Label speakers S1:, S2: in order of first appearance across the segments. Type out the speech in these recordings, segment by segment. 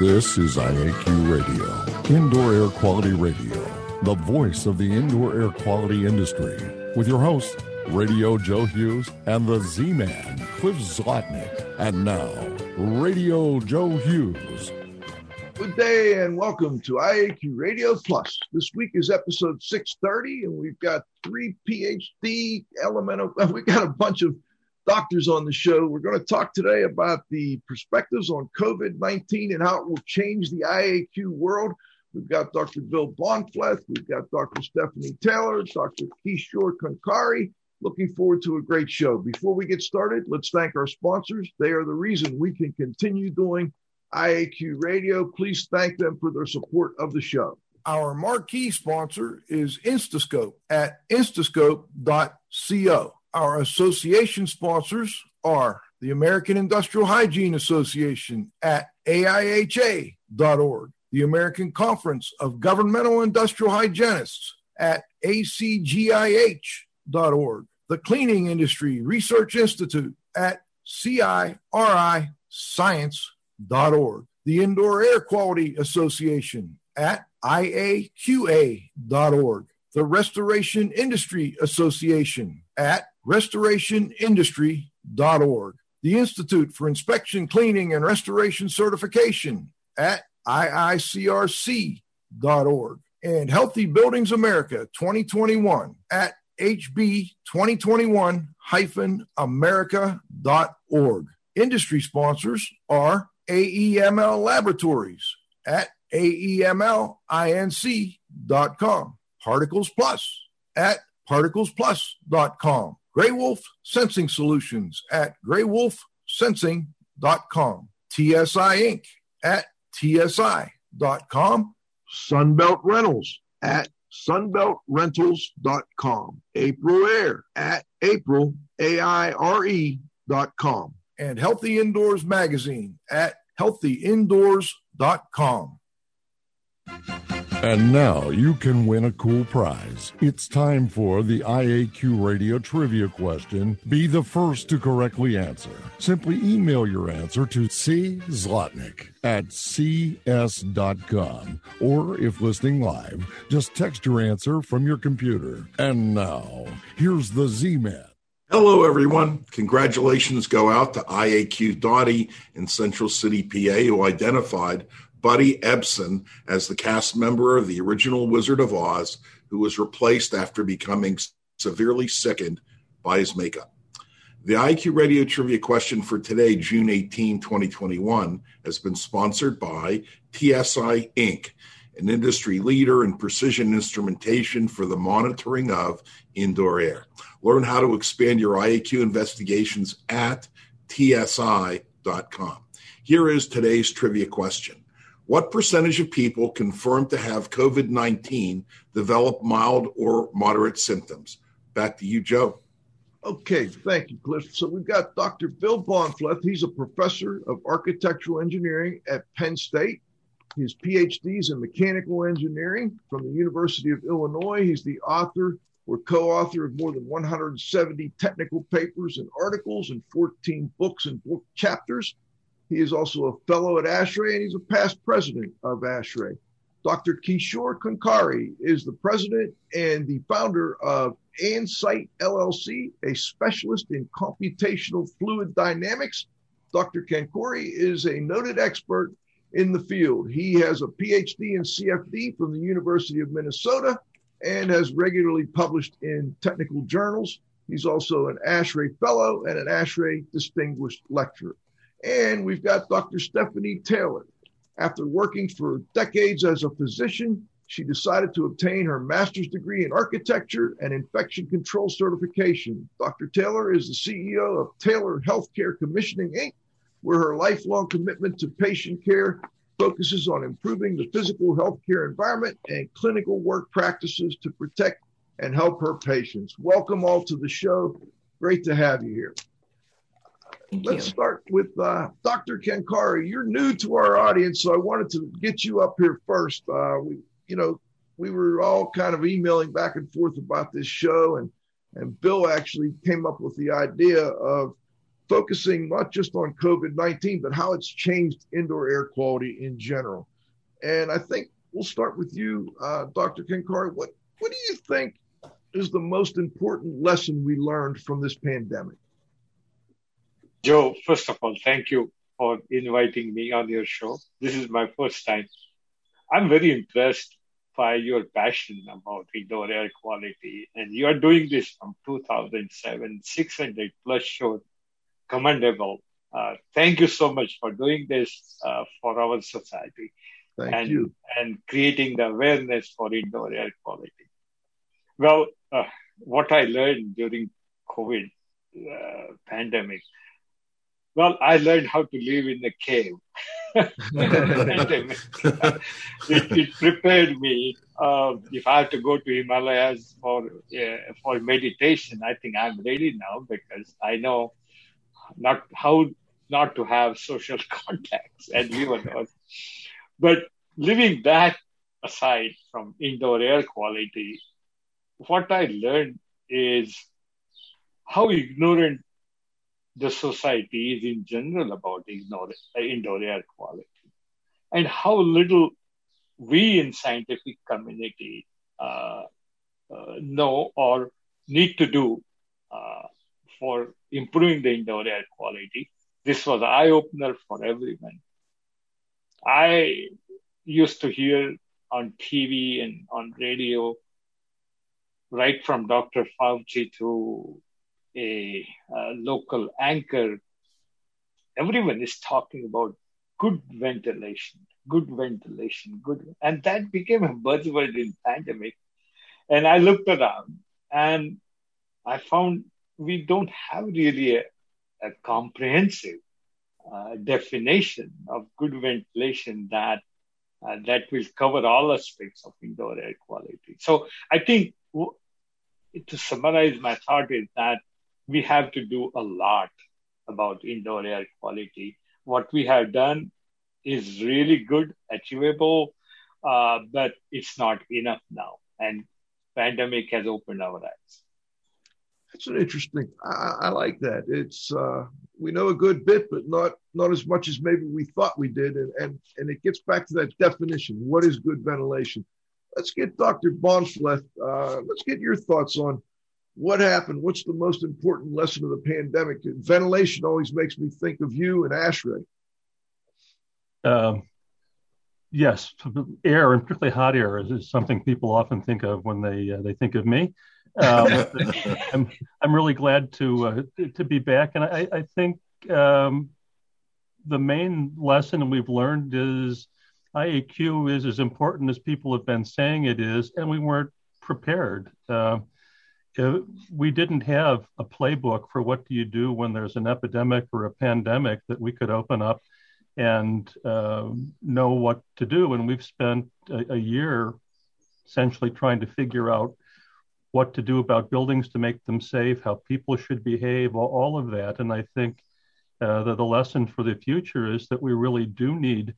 S1: This is IAQ Radio, Indoor Air Quality Radio, the voice of the indoor air quality industry, with your host, Radio Joe Hughes, and the Z Man, Cliff Zlotnick. And now, Radio Joe Hughes.
S2: Good day and welcome to IAQ Radio Plus. This week is episode 630, and we've got three PhD elemental, we've got a bunch of doctors on the show. We're going to talk today about the perspectives on COVID 19 and how it will change the IAQ world. We've got Dr. Bill Bahnfleth, we've got Dr. Stephanie Taylor, Dr. Kishore Khankari. Looking forward to a great show. Before we get started, let's thank our sponsors. They are the reason we can continue doing IAQ Radio. Please thank them for their support of the show.
S3: Our marquee sponsor is Instascope at instascope.co. Our association sponsors are the American Industrial Hygiene Association at AIHA.org, the American Conference of Governmental Industrial Hygienists at ACGIH.org, the Cleaning Industry Research Institute at CIRI the Indoor Air Quality Association at IAQA.org, the Restoration Industry Association at restorationindustry.org, the Institute for Inspection, Cleaning, and Restoration Certification at IICRC.org, and Healthy Buildings America 2021 at HB2021-America.org. Industry sponsors are AEML Laboratories at AEMLINC.com, Particles Plus at particlesplus.com, Gray Wolf Sensing Solutions at graywolfsensing.com, TSI Inc. at TSI.com,
S2: Sunbelt Rentals at sunbeltrentals.com, AprilAire at April, A-I-R-E.com,
S3: and Healthy Indoors Magazine at healthyindoors.com.
S1: And now you can win a cool prize. It's time for the IAQ Radio Trivia question. Be the first to correctly answer. Simply email your answer to C. Zlotnick at cs.com. Or if listening live, just text your answer from your computer. And now, here's the Z Man.
S4: Hello, everyone. Congratulations go out to IAQ Dottie in Central City, PA, who identified Buddy Ebsen as the cast member of the original Wizard of Oz, who was replaced after becoming severely sickened by his makeup. The IAQ Radio Trivia question for today, June 18, 2021, has been sponsored by TSI Inc., an industry leader in precision instrumentation for the monitoring of indoor air. Learn how to expand your IAQ investigations at tsi.com. Here is today's trivia question what percentage of people confirmed to have COVID 19 develop mild or moderate symptoms? Back to you, Joe.
S2: Okay, thank you, Cliff. So we've got Dr. Bill Bahnfleth. He's a professor of architectural engineering at Penn State. His PhD is in mechanical engineering from the University of Illinois. He's the author or co author of more than 170 technical papers and articles and 14 books and book chapters. He is also a fellow at ASHRAE and he's a past president of ASHRAE. Dr. Kishore Khankari is the president and the founder of ANSIGHT LLC, a specialist in computational fluid dynamics. Dr. Khankari is a noted expert in the field. He has a PhD in CFD from the University of Minnesota and has regularly published in technical journals. He's also an ASHRAE fellow and an ASHRAE distinguished lecturer. And we've got Dr. Stephanie Taylor. After working for decades as a physician, she decided to obtain her master's degree in architecture and infection control certification. Dr. Taylor is the CEO of Taylor Healthcare Commissioning Inc., where her lifelong commitment to patient care focuses on improving the physical healthcare environment and clinical work practices to protect and help her patients. Welcome all to the show. Great to have you here.
S5: Thank
S2: Let's
S5: you.
S2: start with uh, Dr. Khankari. You're new to our audience, so I wanted to get you up here first. Uh, we, you know, we were all kind of emailing back and forth about this show, and and Bill actually came up with the idea of focusing not just on COVID 19, but how it's changed indoor air quality in general. And I think we'll start with you, uh, Dr. Khankari. What, what do you think is the most important lesson we learned from this pandemic?
S5: Joe, first of all, thank you for inviting me on your show. This is my first time. I'm very impressed by your passion about indoor air quality, and you are doing this from 2007, 600 plus shows. Commendable. Uh, thank you so much for doing this uh, for our society.
S2: Thank
S5: and,
S2: you.
S5: And creating the awareness for indoor air quality. Well, uh, what I learned during COVID uh, pandemic well, I learned how to live in a cave. it, it, prepared me. Uh, if I have to go to Himalayas for uh, for meditation, I think I'm ready now because I know not how not to have social contacts and live alone. But leaving that aside from indoor air quality, what I learned is how ignorant the society is in general about indoor air quality and how little we in scientific community uh, uh, know or need to do uh, for improving the indoor air quality. This was eye opener for everyone. I used to hear on TV and on radio, right from Dr. Fauci to a, local anchor, everyone is talking about good ventilation, good ventilation, good, and that became a buzzword in pandemic. And I looked around and I found we don't have really a, a comprehensive uh, definition of good ventilation that uh, that will cover all aspects of indoor air quality. So I think w- to summarize my thought is that we have to do a lot about indoor air quality. What we have done is really good, achievable, uh, but it's not enough now. And pandemic has opened our eyes.
S2: That's an interesting. I, I like that. It's uh, we know a good bit, but not not as much as maybe we thought we did, and and and it gets back to that definition. What is good ventilation? Let's get Dr. Bahnfleth. Uh, let's get your thoughts on what happened? What's the most important lesson of the pandemic? Ventilation always makes me think of you and ASHRAE.
S6: Um, yes, air and particularly hot air is, is, something people often think of when they uh, they think of me. Um, I'm I'm really glad to uh, to be back, and I, I think um, the main lesson we've learned is IAQ is as important as people have been saying it is, and we weren't prepared. Uh, we didn't have a playbook for what do you do when there's an epidemic or a pandemic that we could open up and uh, know what to do. And we've spent a, a, year essentially trying to figure out what to do about buildings to make them safe, how people should behave, all, all of that. And I think uh, that the lesson for the future is that we really do need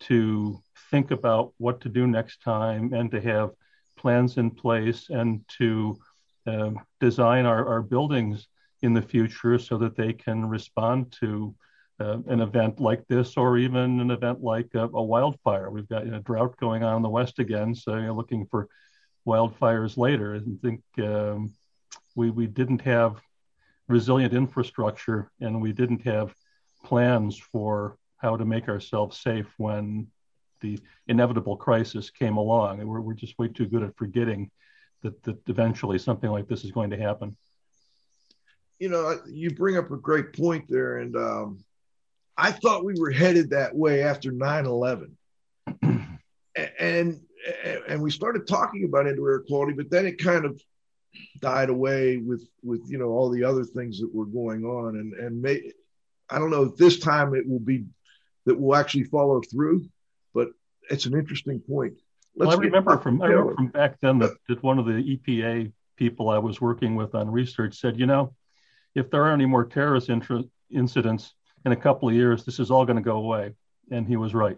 S6: to think about what to do next time and to have plans in place and to um, design our, our buildings in the future so that they can respond to uh, an event like this or even an event like a, a wildfire. We've got you know, drought going on in the West again, so you're looking for wildfires later. I think um, we, we didn't have resilient infrastructure and we didn't have plans for how to make ourselves safe when the inevitable crisis came along. We're, we're just way too good at forgetting that, that eventually something like this is going to happen.
S2: You know, you bring up a great point there. And um, I thought we were headed that way after 9 11. and and we started talking about indoor air quality, but then it kind of died away with with you know all the other things that were going on, and and may, I don't know if this time it will be that will actually follow through, but it's an interesting point.
S6: Well, I remember from I remember from back then that, that one of the EPA people I was working with on research said, you know, if there are any more terrorist incidents in a couple of years, this is all going to go away, and he was right.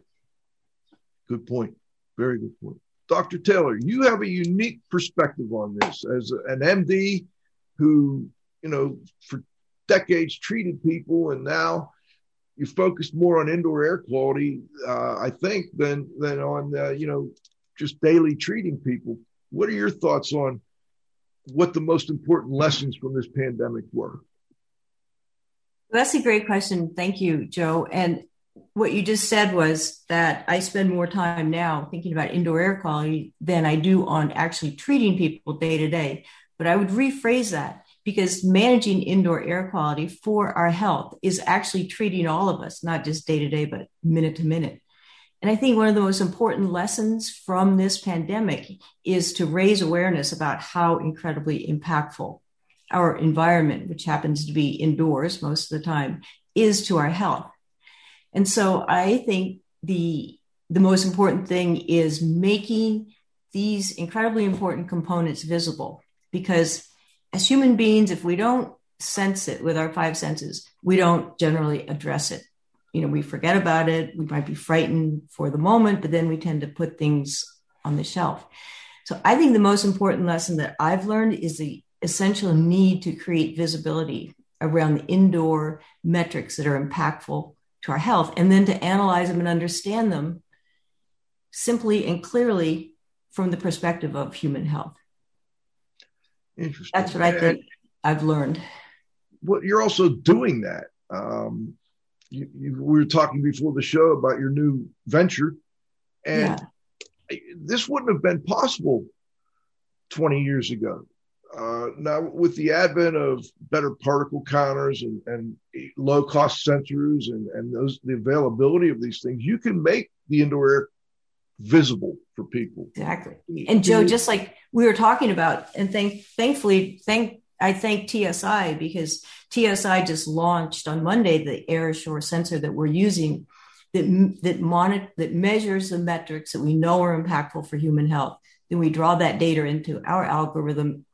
S2: Good point. Very good point. Dr. Taylor, you have a unique perspective on this as an MD who, you know, for decades treated people, and now you focused more on indoor air quality, uh, I think, than than on uh, you know just daily treating people. What are your thoughts on what the most important lessons from this pandemic were?
S7: That's a great question. Thank you, Joe. And what you just said was that I spend more time now thinking about indoor air quality than I do on actually treating people day to day. But I would rephrase that because managing indoor air quality for our health is actually treating all of us, not just day to day, but minute to minute. And I think one of the most important lessons from this pandemic is to raise awareness about how incredibly impactful our environment, which happens to be indoors most of the time, is to our health. And so I think the the most important thing is making these incredibly important components visible because as human beings if we don't sense it with our five senses we don't generally address it you know we forget about it we might be frightened for the moment but then we tend to put things on the shelf. So i think the most important lesson that i've learned is the essential need to create visibility around the indoor metrics that are impactful to our health and then to analyze them and understand them simply and clearly from the perspective of human health.
S2: Interesting.
S7: That's what i think i've learned.
S2: Well you're also doing that um, you, you, we were talking before the show about your new venture, and yeah. this wouldn't have been possible 20 years ago. Uh, now, with the advent of better particle counters and, and low cost sensors and, and those the availability of these things, you can make the indoor air visible for people.
S7: Exactly. And Joe, just like we were talking about, and thank thankfully, thank I thank TSI because TSI just launched on Monday the AirAssure sensor that we're using that that monitor that measures the metrics that we know are impactful for human health. Then we draw that data into our algorithm,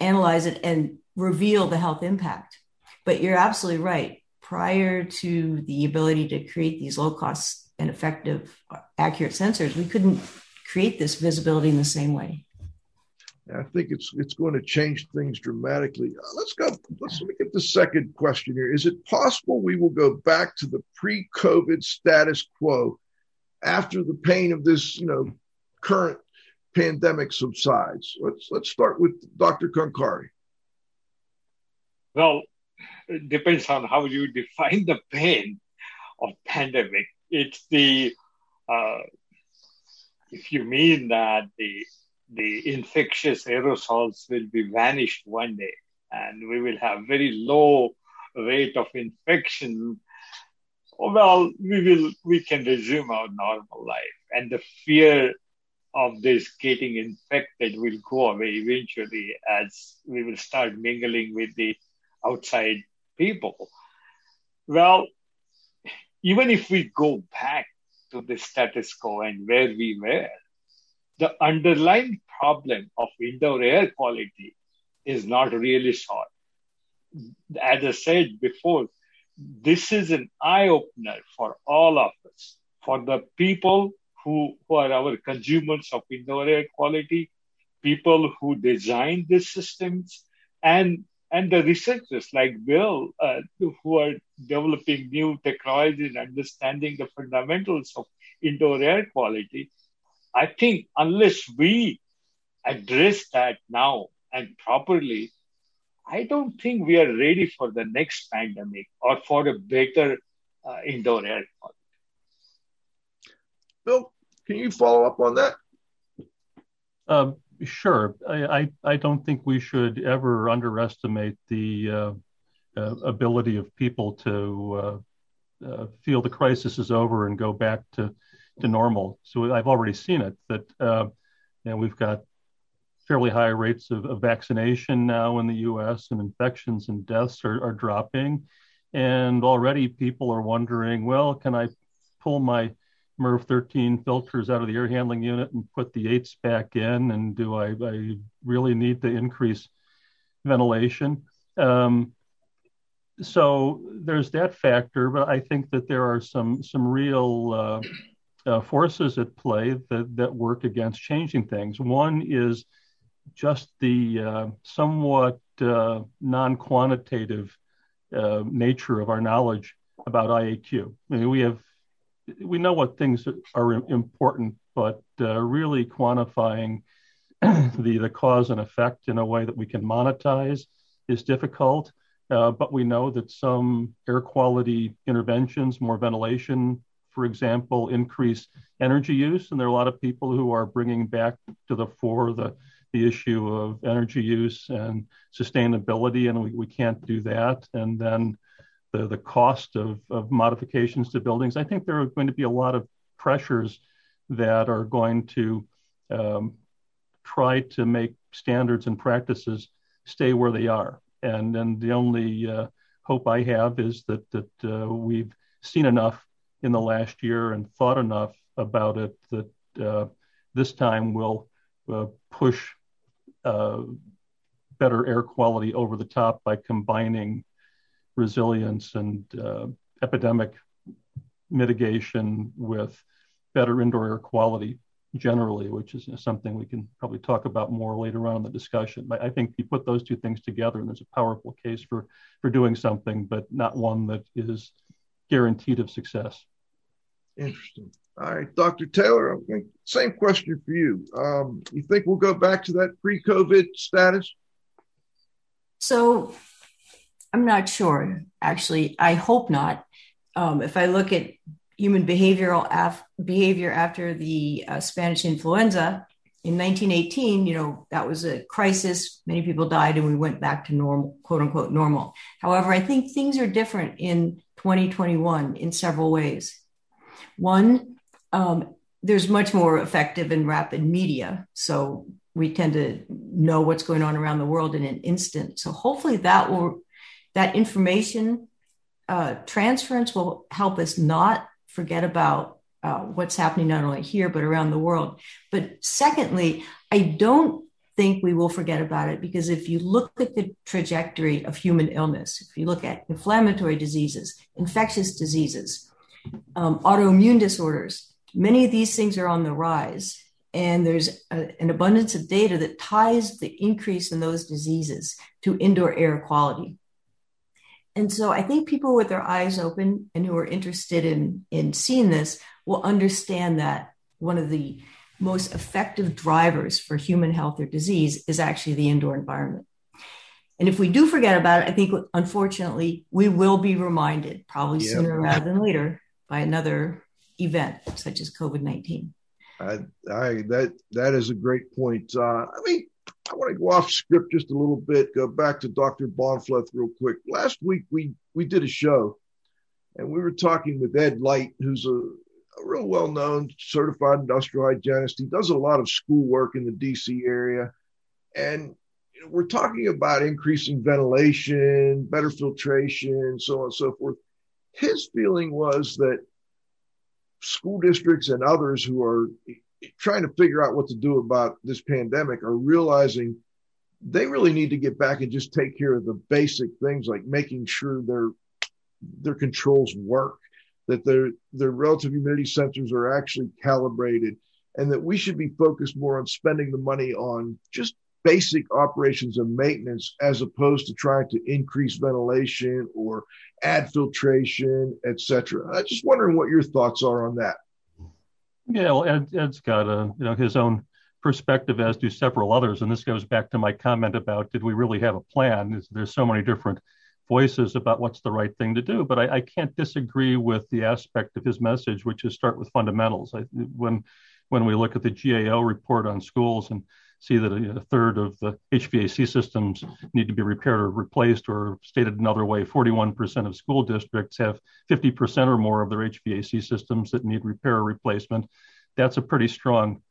S7: analyze it, and reveal the health impact. But you're absolutely right. Prior to the ability to create these low cost and effective, uh, accurate sensors, we couldn't create this visibility in the same way.
S2: I think it's it's going to change things dramatically. Uh, let's go. Let's let me get the second question here. Is it possible we will go back to the pre-COVID status quo after the pain of this, you know, current pandemic subsides? Let's let's start with Dr. Khankari.
S5: Well, it depends on how you define the pain of pandemic. It's the uh, if you mean that the the infectious aerosols will be vanished one day. And we will have very low rate of infection. Well we will we can resume our normal life. And the fear of this getting infected will go away eventually as we will start mingling with the outside people. Well even if we go back to the status quo and where we were the underlying problem of indoor air quality is not really solved. As I said before, this is an eye opener for all of us, for the people who, who are our consumers of indoor air quality, people who design these systems, and and the researchers like Bill, uh, who are developing new technology and understanding the fundamentals of indoor air quality, I think unless we address that now and properly, I don't think we are ready for the next pandemic or for a better uh, indoor air quality.
S2: Bill, can you follow up on that?
S6: Um, sure. I, I, I, don't think we should ever underestimate the uh, uh, ability of people to uh, uh, feel the crisis is over and go back to to normal. So I've already seen it that uh, you know, we've got fairly high rates of, of, vaccination now in the U.S. and infections and deaths are, are dropping, and already people are wondering, well, can I pull my MERV 13 filters out of the air handling unit and put the eights back in? And do I, I really need to increase ventilation? Um, so there's that factor, but I think that there are some some real uh, uh, forces at play that, that work against changing things. One is just the uh, somewhat uh, non quantitative uh, nature of our knowledge about IAQ. I mean, we have we know what things are important, but uh, really quantifying the the cause and effect in a way that we can monetize is difficult. Uh, but we know that some air quality interventions, more ventilation, for example, increase energy use, and there are a lot of people who are bringing back to the fore the the issue of energy use and sustainability, and we, we can't do that. And then the, the cost of, of modifications to buildings. I think there are going to be a lot of pressures that are going to um, try to make standards and practices stay where they are. And, and the only uh, hope I have is that, that uh, we've seen enough in the last year and thought enough about it that uh, this time we'll uh, push uh, better air quality over the top by combining resilience and epidemic mitigation with better indoor air quality generally, which is something we can probably talk about more later on in the discussion. But I think you put those two things together, and there's a powerful case for for doing something, but not one that is guaranteed of success.
S2: Interesting. All right, Dr. Taylor, same question for you. Um, you think we'll go back to that pre-COVID status?
S7: So I'm not sure, actually. I hope not. Um, if I look at human behavioral af- behavior after the uh, Spanish influenza in 1918, you know, that was a crisis. Many people died and we went back to normal, quote unquote, normal. However, I think things are different in 2021 in several ways. One, um, there's much more effective and rapid media. So we tend to know what's going on around the world in an instant. So hopefully that will that information uh, transference will help us not forget about uh, what's happening not only here but around the world. But secondly, I don't think we will forget about it because if you look at the trajectory of human illness, if you look at inflammatory diseases, infectious diseases, um, autoimmune disorders, many of these things are on the rise. And there's a, an abundance of data that ties the increase in those diseases to indoor air quality and so I think people with their eyes open and who are interested in, in seeing this will understand that one of the most effective drivers for human health or disease is actually the indoor environment. And if we do forget about it, I think unfortunately we will be reminded, probably yep. sooner rather than later, by another event such as COVID nineteen.
S2: I, I, that that is a great point. Uh, I mean, I want to go off script just a little bit, go back to Dr. Bahnfleth real quick. Last week we we did a show and we were talking with Ed Light, who's a, a real well known certified industrial hygienist. He does a lot of school work in the DC area. And we're talking about increasing ventilation, better filtration, so on and so forth. His feeling was that school districts and others who are trying to figure out what to do about this pandemic are realizing they really need to get back and just take care of the basic things like making sure their their controls work, that their their relative humidity sensors are actually calibrated, and that we should be focused more on spending the money on just basic operations and maintenance as opposed to trying to increase ventilation or add filtration, etc. I'm just wondering what your thoughts are on that.
S6: Yeah, well, Ed, Ed's got a you know his own perspective, as do several others, and this goes back to my comment about did we really have a plan? There's so many different voices about what's the right thing to do, but I, I can't disagree with the aspect of his message, which is start with fundamentals. I, when when we look at the GAO report on schools and see that a, a, third of the HVAC systems need to be repaired or replaced, or stated another way, 41% of school districts have 50% or more of their HVAC systems that need repair or replacement. That's a pretty strong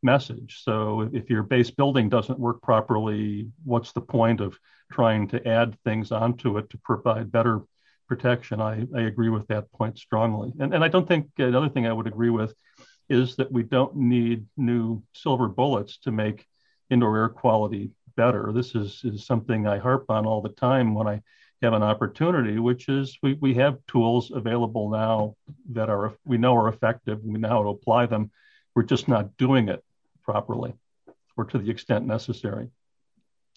S6: message. So if your base building doesn't work properly, what's the point of trying to add things onto it to provide better protection? I, I agree with that point strongly. And, and I don't think another thing I would agree with is that we don't need new silver bullets to make indoor air quality better. This is, is something I harp on all the time when I have an opportunity, which is we, we have tools available now that are we know are effective. We know how to apply them. We're just not doing it properly or to the extent necessary.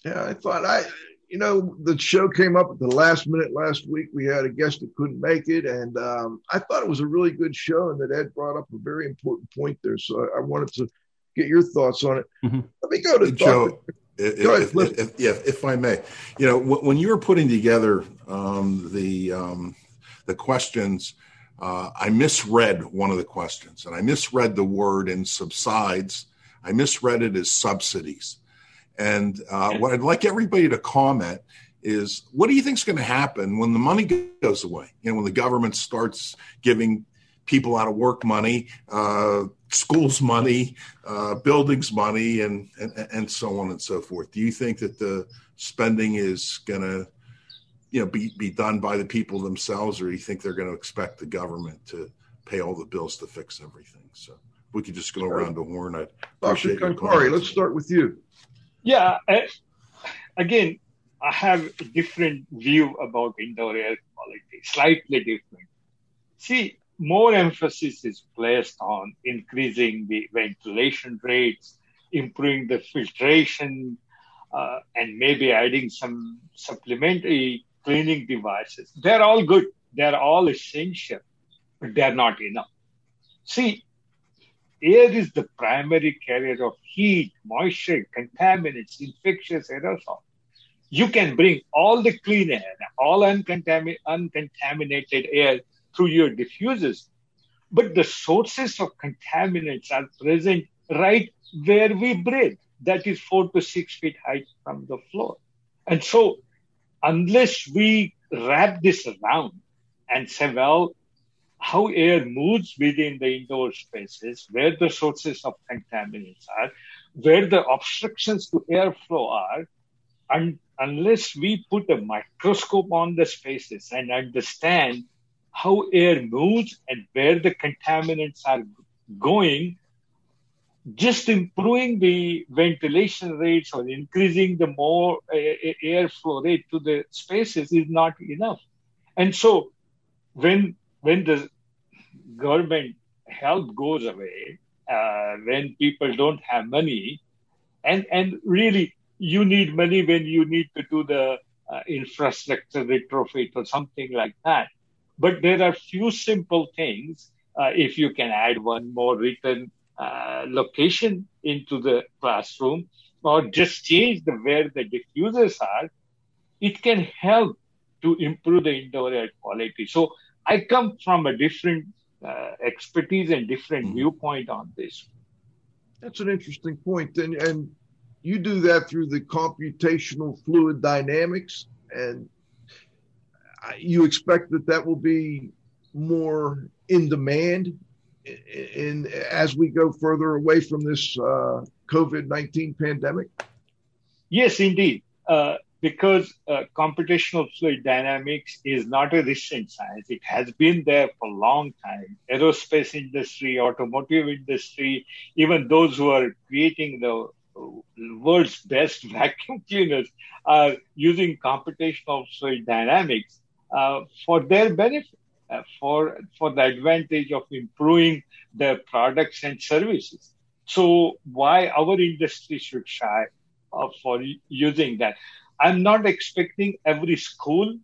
S2: Yeah, I thought I you know, the show came up at the last minute last week. We had a guest that couldn't make it, and um, I thought it was a really good show, and that Ed brought up a very important point there. So I, I wanted to get your thoughts on it. Mm-hmm. Let me go to
S4: Joe. Dr. If, go ahead, if, if, if, if, I may, you know, when you were putting together um, the um, the questions, uh, I misread one of the questions, and I misread the word in subsides. I misread it as subsidies. And uh, what I'd like everybody to comment is what do you think is going to happen when the money goes away? You know, when the government starts giving people out of work money, uh, schools money, uh, buildings money, and, and and so on and so forth. Do you think that the spending is going to, you know, be be done by the people themselves, or do you think they're going to expect the government to pay all the bills to fix everything? So we could just go around the horn. I'd
S2: Dr. Khankari, let's start with you.
S5: Yeah. Uh, again, I have a different view about indoor air quality, slightly different. See, more emphasis is placed on increasing the ventilation rates, improving the filtration, uh, and maybe adding some supplementary cleaning devices. They're all good. They're all essential, but they're not enough. See, air is the primary carrier of heat, moisture, contaminants, infectious aerosol. You can bring all the clean air, all uncontaminated, uncontaminated air through your diffusers, but the sources of contaminants are present right where we breathe. That is four to six feet height from the floor. And so, unless we wrap this around and say, well, how air moves within the indoor spaces, where the sources of contaminants are, where the obstructions to airflow are, and unless we put a microscope on the spaces and understand how air moves and where the contaminants are going, just improving the ventilation rates or increasing the more airflow rate to the spaces is not enough. And so when when the government help goes away, uh, when people don't have money, and and really you need money when you need to do the uh, infrastructure retrofit or something like that. But there are few simple things. Uh, if you can add one more written uh, location into the classroom, or just change the where the diffusers are, it can help to improve the indoor air quality. So I come from a different uh, expertise and different mm-hmm. viewpoint on this.
S2: That's an interesting point, and and you do that through the computational fluid dynamics, and you expect that that will be more in demand in, in as we go further away from this uh, COVID nineteen pandemic.
S5: Yes, indeed. Uh, because uh, computational fluid dynamics is not a recent science. It has been there for a long time. Aerospace industry, automotive industry, even those who are creating the world's best vacuum cleaners are using computational fluid dynamics uh, for their benefit, uh, for for the advantage of improving their products and services. So why our industry should shy uh, for using that? I'm not expecting every school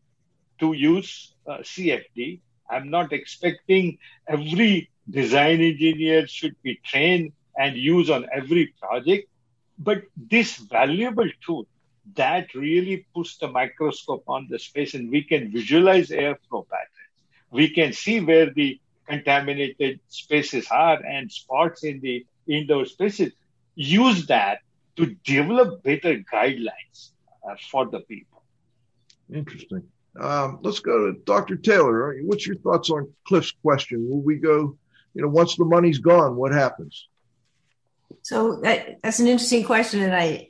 S5: to use uh, CFD. I'm not expecting every design engineer should be trained and use on every project. But this valuable tool that really puts the microscope on the space and we can visualize airflow patterns. We can see where the contaminated spaces are and spots in the indoor spaces. Use that to develop better guidelines uh, for the people.
S2: Interesting. Um, let's go to Dr. Taylor. What's your thoughts on Cliff's question? Will we go, you know, once the money's gone, what happens?
S7: So that, that's an interesting question, and I,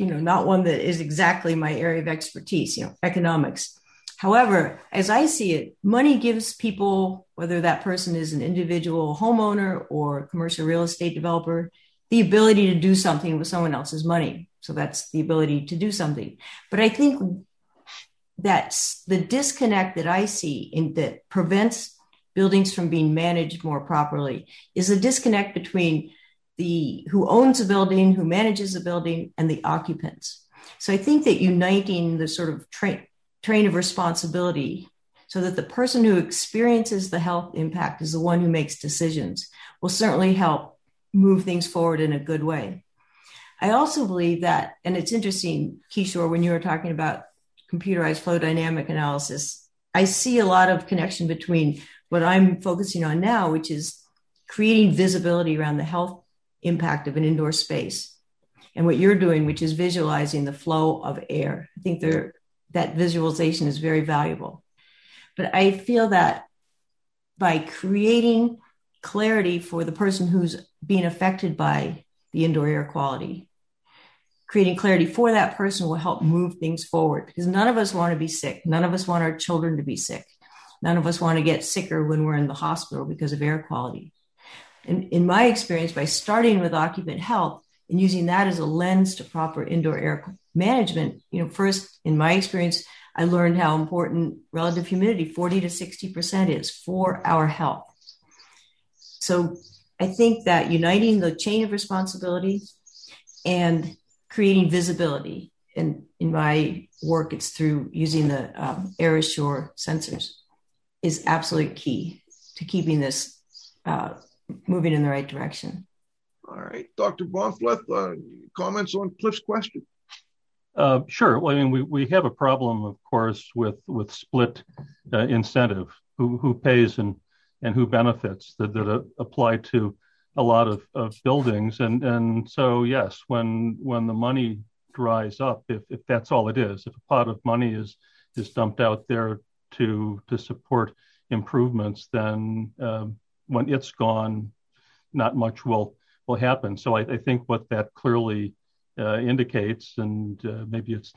S7: you know, not one that is exactly my area of expertise. You know, economics. However, as I see it, money gives people, whether that person is an individual homeowner or commercial real estate developer, the ability to do something with someone else's money. So that's the ability to do something. But I think that's the disconnect that I see in that prevents buildings from being managed more properly is a disconnect between the who owns a building, who manages a building, and the occupants. So I think that uniting the sort of train, train of responsibility so that the person who experiences the health impact is the one who makes decisions will certainly help move things forward in a good way. I also believe that, and it's interesting, Kishore, when you were talking about computerized flow dynamic analysis, I see a lot of connection between what I'm focusing on now, which is creating visibility around the health impact of an indoor space, and what you're doing, which is visualizing the flow of air. I think there, that visualization is very valuable. But I feel that by creating clarity for the person who's being affected by the indoor air quality, creating clarity for that person will help move things forward because none of us want to be sick. None of us want our children to be sick. None of us want to get sicker when we're in the hospital because of air quality. In my experience, by starting with occupant health and using that as a lens to proper indoor air management, you know, first, in my experience, I learned how important relative humidity, 40 to 60% is for our health. So I think that uniting the chain of responsibility and creating visibility. And in my work, it's through using the um, AirAssure sensors is absolutely key to keeping this uh, moving in the right direction.
S2: All right, Dr. Bahnfleth, uh, comments on Cliff's question?
S6: Uh, sure. Well, I mean, we, we have a problem, of course, with with split uh, incentive, who who pays and and who benefits that that uh, apply to a lot of, of buildings. And and so yes, when when the money dries up, if if that's all it is, if a pot of money is is dumped out there to to support improvements, then um, when it's gone, not much will will happen. So I, I think what that clearly uh, indicates, and uh, maybe it's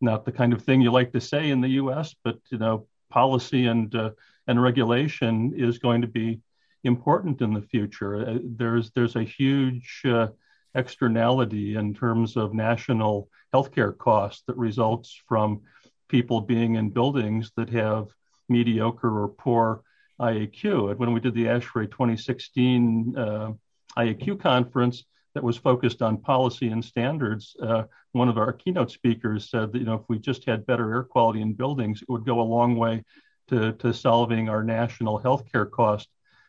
S6: not the kind of thing you like to say in the U.S., but you know, policy and uh, and regulation is going to be important in the future. Uh, there's there's a huge uh, externality in terms of national healthcare costs that results from people being in buildings that have mediocre or poor IAQ. And when we did the ASHRAE 2016 uh, IAQ conference that was focused on policy and standards, uh, one of our keynote speakers said that you know if we just had better air quality in buildings, it would go a long way to, to solving our national healthcare cost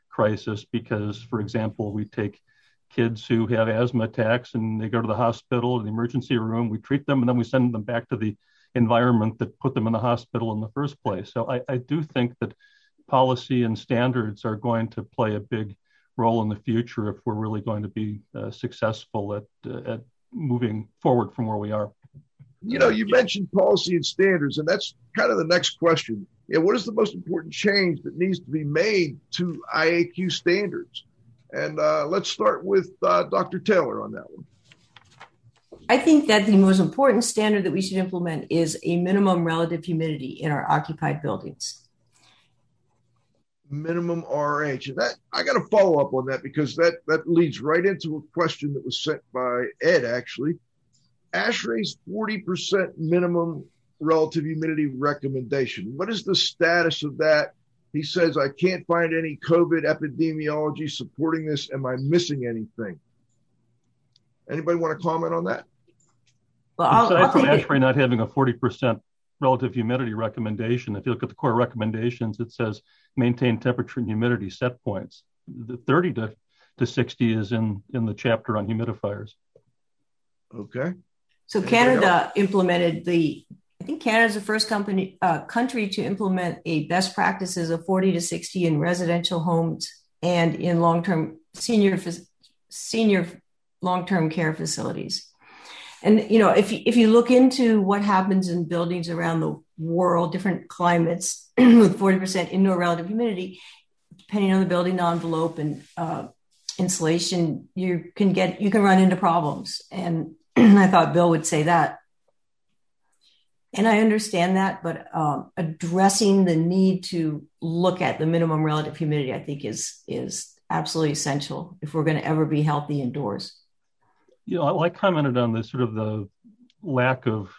S6: crisis because, for example, we take kids who have asthma attacks and they go to the hospital the emergency room, we treat them, and then we send them back to the environment that put them in the hospital in the first place. So I, I do think that policy and standards are going to play a big role in the future if we're really going to be uh, successful at, uh, at moving forward from where we are.
S2: You know, you mentioned policy and standards, and that's kind of the next question yeah, what is the most important change that needs to be made to IAQ standards? And uh, let's start with uh, Dr. Taylor on that one.
S7: I think that the most important standard that we should implement is a minimum relative humidity in our occupied buildings.
S2: Minimum RH. And that I got to follow up on that because that that leads right into a question that was sent by Ed actually. ASHRAE's 40% minimum relative humidity recommendation. What is the status of that? He says, I can't find any COVID epidemiology supporting this. Am I missing anything? Anybody want to comment on that?
S6: Well, I'll, Aside I'll from ASHRAE not having a 40% relative humidity recommendation, if you look at the core recommendations, it says maintain temperature and humidity set points. The 30 to, to 60 is in, in the chapter on humidifiers.
S2: Okay.
S7: So Anybody Canada else? implemented the I think Canada is the first company uh, country to implement a best practices of 40 to 60 in residential homes and in long-term senior senior long-term care facilities. And you know, if if you look into what happens in buildings around the world, different climates with 40% indoor relative humidity, depending on the building envelope and uh, insulation, you can get you can run into problems. And I thought Bill would say that and I understand that, but um, addressing the need to look at the minimum relative humidity, I think, is is absolutely essential if we're going to ever be healthy indoors.
S6: You know, I commented on the sort of the lack of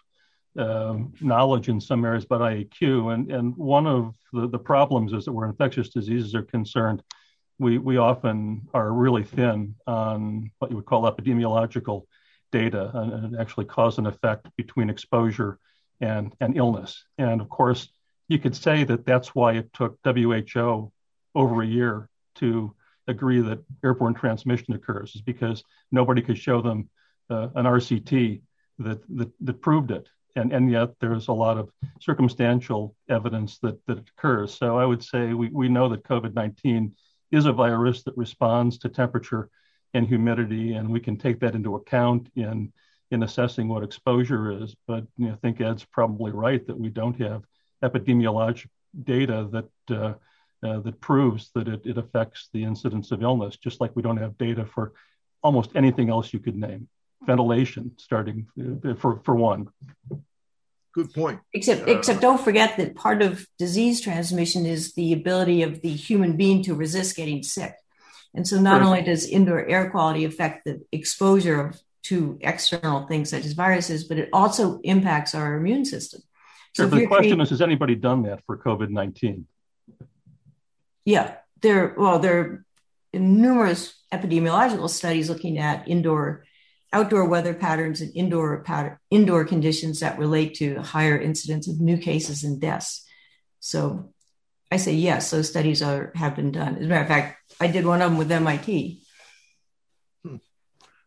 S6: um, knowledge in some areas about IAQ, and and one of the, the problems is that where infectious diseases are concerned, we we often are really thin on what you would call epidemiological data and actually cause and effect between exposure and, and illness. And of course, you could say that that's why it took WHO over a year to agree that airborne transmission occurs, is because nobody could show them uh, an RCT that, proved it. And, and yet there's a lot of circumstantial evidence that, occurs. So I would say we, we know that COVID 19 is a virus that responds to temperature and humidity, and we can take that into account in in assessing what exposure is. But I think Ed's probably right that we don't have epidemiologic data that uh, that proves that it, it affects the incidence of illness, just like we don't have data for almost anything else you could name. Ventilation, starting uh, for for one.
S2: Good point.
S7: Except, uh, except don't forget that part of disease transmission is the ability of the human being to resist getting sick. And so not only does indoor air quality affect the exposure to external things such as viruses, but it also impacts our immune system.
S6: So sure, the question creating, is, has anybody done that for COVID 19?
S7: Yeah, there, well, there are numerous epidemiological studies looking at indoor, outdoor weather patterns and indoor pattern, indoor conditions that relate to higher incidence of new cases and deaths. So I say yes, those studies are have been done. As a matter of fact, I did one of them with MIT.
S2: Hmm.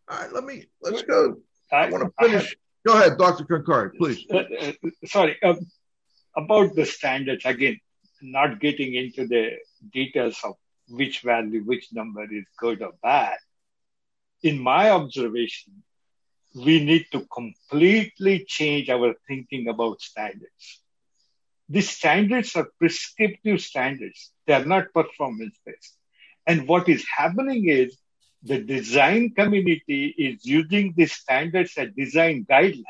S2: All right, let me let's go. I, I want to finish. go ahead, Dr. Khankari, please. Uh, uh,
S5: sorry um, about the standards again. Not getting into the details of which value, which number is good or bad. In my observation, we need to completely change our thinking about standards. These standards are prescriptive standards. They are not performance based. And what is happening is the design community is using these standards as design guidelines.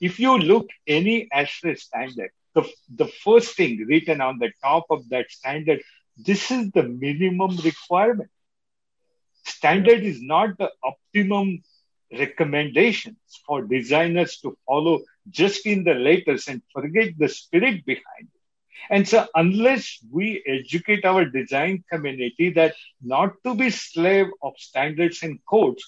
S5: If you look any ASHRAE standard, the, the first thing written on the top of that standard, this is the minimum requirement. Standard is not the optimum recommendations for designers to follow just in the letters and forget the spirit behind it. And so, unless we educate our design community that not to be slave of standards and codes,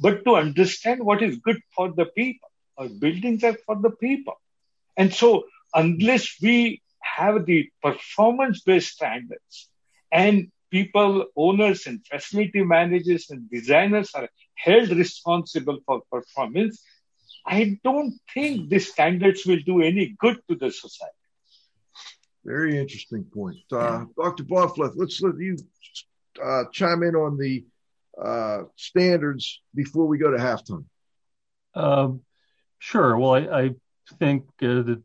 S5: but to understand what is good for the people, our buildings are for the people. And so, unless we have the performance based standards and people, owners, and facility managers and designers are held responsible for performance, I don't think these standards will do any good to the society.
S2: Very interesting point. Uh, Dr. Bahnfleth, let's let you uh, chime in on the uh, standards before we go to halftime.
S6: Um, sure. Well, I, I think uh, that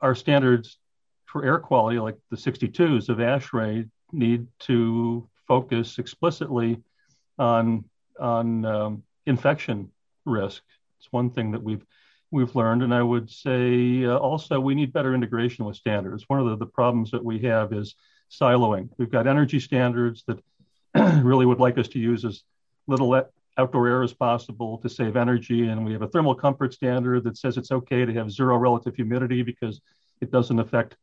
S6: our standards for air quality, like the 62s of ASHRAE, need to focus explicitly on on um, infection risk. It's one thing that we've we've learned. And I would say uh, also we need better integration with standards. One of the, the problems that we have is siloing. We've got energy standards that really would like us to use as little outdoor air as possible to save energy. And we have a thermal comfort standard that says it's okay to have zero relative humidity because it doesn't affect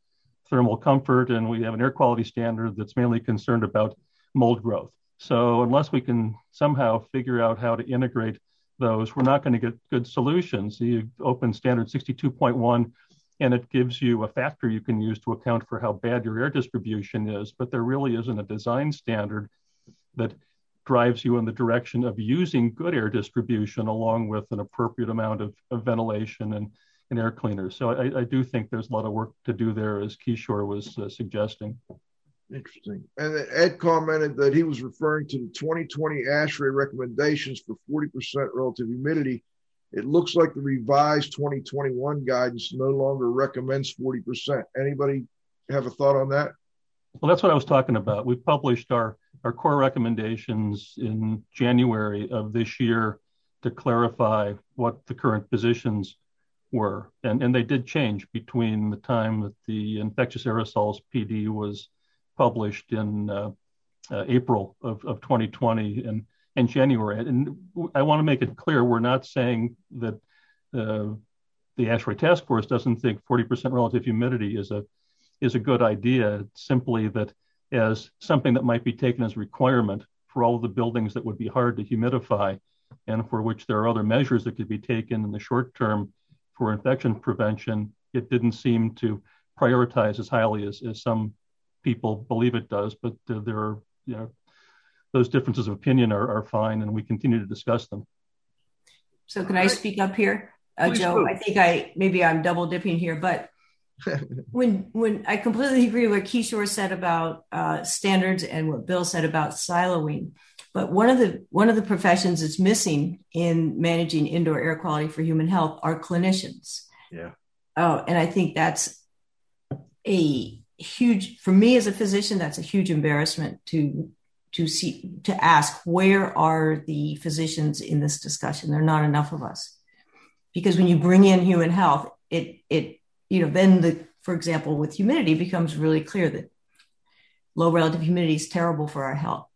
S6: thermal comfort. And we have an air quality standard that's mainly concerned about mold growth. So unless we can somehow figure out how to integrate those, we're not going to get good solutions. You open standard 62.1 and it gives you a factor you can use to account for how bad your air distribution is, but there really isn't a design standard that drives you in the direction of using good air distribution along with an appropriate amount of, of ventilation and, and air cleaners. So I, I, do think there's a lot of work to do there, as Kishore was uh, suggesting.
S2: Interesting. And Ed commented that he was referring to the 2020 ASHRAE recommendations for 40% relative humidity. It looks like the revised 2021 guidance no longer recommends 40%. Anybody have a thought on that?
S6: Well, that's what I was talking about. We published our, our core recommendations in January of this year to clarify what the current positions were. And, they did change between the time that the infectious aerosols PD was published in uh, uh, April of, of 2020 and, January. And I want to make it clear we're not saying that uh, the ASHRAE task force doesn't think 40% relative humidity is a is a good idea. Simply that as something that might be taken as requirement for all of the buildings that would be hard to humidify, and for which there are other measures that could be taken in the short term for infection prevention, it didn't seem to prioritize as highly as, as some people believe it does. But uh, there are, you know, those differences of opinion are, are fine, and we continue to discuss them.
S7: So, can I speak up here, uh, Joe? Do. I think I maybe I'm double dipping here, but when when I completely agree with what Kishore said about uh, standards and what Bill said about siloing. But one of the one of the professions that's missing in managing indoor air quality for human health are clinicians.
S5: Yeah.
S7: Oh, and I think that's a huge for me as a physician. That's a huge embarrassment to to see to ask where are the physicians in this discussion. There are not enough of us because when you bring in human health, it it you know then the for example with humidity becomes really clear that low relative humidity is terrible for our health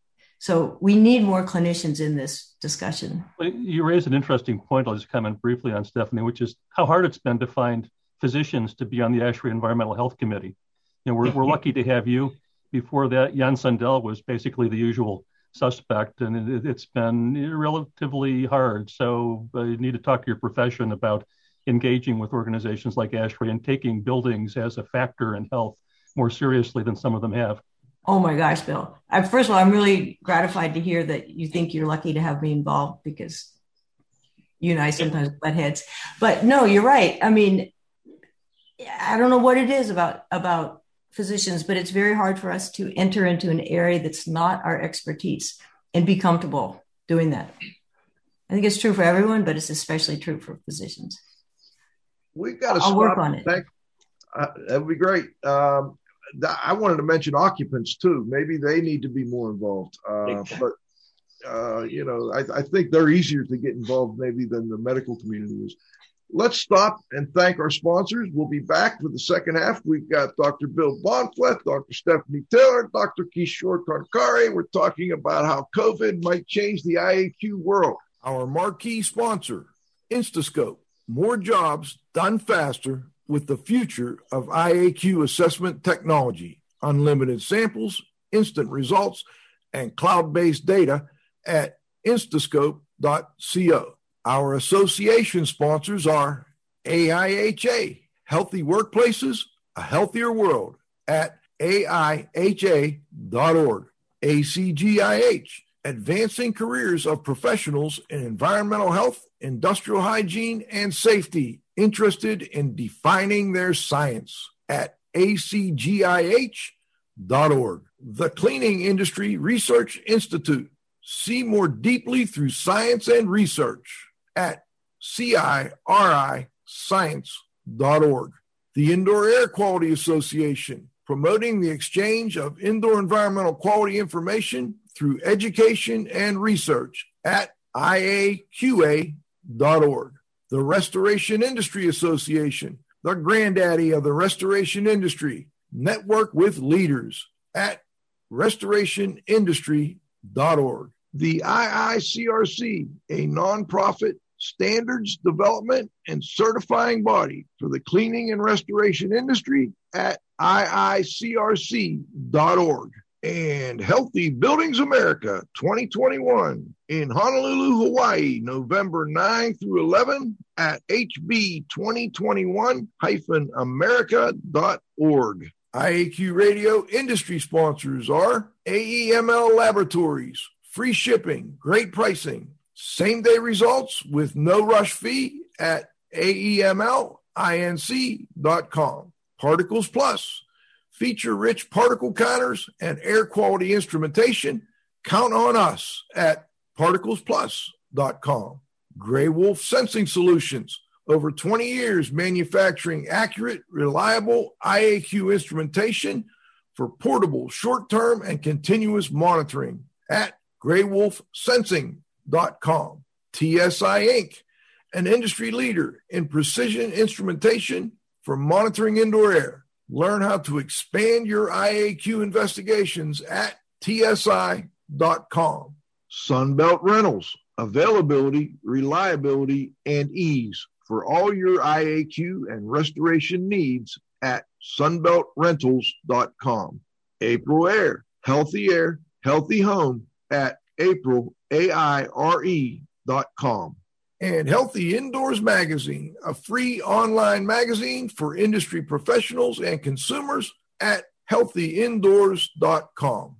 S7: so we need more clinicians in this discussion.
S6: You raised an interesting point. I'll just comment briefly on Stephanie, which is how hard it's been to find physicians to be on the ASHRAE Environmental Health Committee. You know, we're, we're lucky to have you. Before that, Jan Sundell was basically the usual suspect, and it, has been relatively hard. So uh, you need to talk to your profession about engaging with organizations like ASHRAE and taking buildings as a factor in health more seriously than some of them have.
S7: Oh my gosh, Bill. I, first of all, I'm really gratified to hear that you think you're lucky to have me involved because you and I sometimes butt heads. But no, you're right. I mean, I don't know what it is about about physicians, but it's very hard for us to enter into an area that's not our expertise and be comfortable doing that. I think it's true for everyone, but it's especially true for physicians.
S5: We've got to I'll work on it. Thank, uh, that would be great. Um, I wanted to mention occupants too. Maybe they need to be more involved. Uh, but uh, you know, I, I, think they're easier to get involved maybe than the medical community is. Let's stop and thank our sponsors. We'll be back for the second half. We've got Dr. Bill Bahnfleth, Dr. Stephanie Taylor, Dr. Kishore Khankari. We're talking about how COVID might change the IAQ world.
S2: Our marquee sponsor, Instascope. More jobs done faster with the future of IAQ assessment technology, unlimited samples, instant results, and cloud based data at instascope.co. Our association sponsors are AIHA, Healthy Workplaces, A Healthier World at AIHA.org, ACGIH, Advancing Careers of Professionals in Environmental Health, Industrial Hygiene, and Safety interested in defining their science at acgih.org. The Cleaning Industry Research Institute. See more deeply through science and research at ciriscience.org. The Indoor Air Quality Association, promoting the exchange of indoor environmental quality information through education and research at iaqa.org the Restoration Industry Association, the granddaddy of the restoration industry. Network with leaders at restorationindustry.org. The IICRC, a nonprofit standards development and certifying body for the cleaning and restoration industry at iicrc.org and Healthy Buildings America 2021 in Honolulu, Hawaii, November 9 through 11 at hb2021-america.org. IAQ Radio industry sponsors are AEML Laboratories, free shipping, great pricing, same day results with no rush fee at AEMLINC.com. Particles Plus feature rich particle counters, and air quality instrumentation, count on us at particlesplus.com. Gray Wolf Sensing Solutions, over 20 years manufacturing accurate, reliable IAQ instrumentation for portable, short term, and continuous monitoring at graywolfsensing.com. TSI Inc., an industry leader in precision instrumentation for monitoring indoor air Learn how to expand your IAQ investigations at tsi.com. Sunbelt Rentals, availability, reliability, and ease for all your IAQ and restoration needs at sunbeltrentals.com. AprilAire, healthy air, healthy home at April, A-I-R-E healthyindoors.com.
S3: And Healthy Indoors Magazine, a free online magazine for industry professionals and consumers at healthyindoors.com.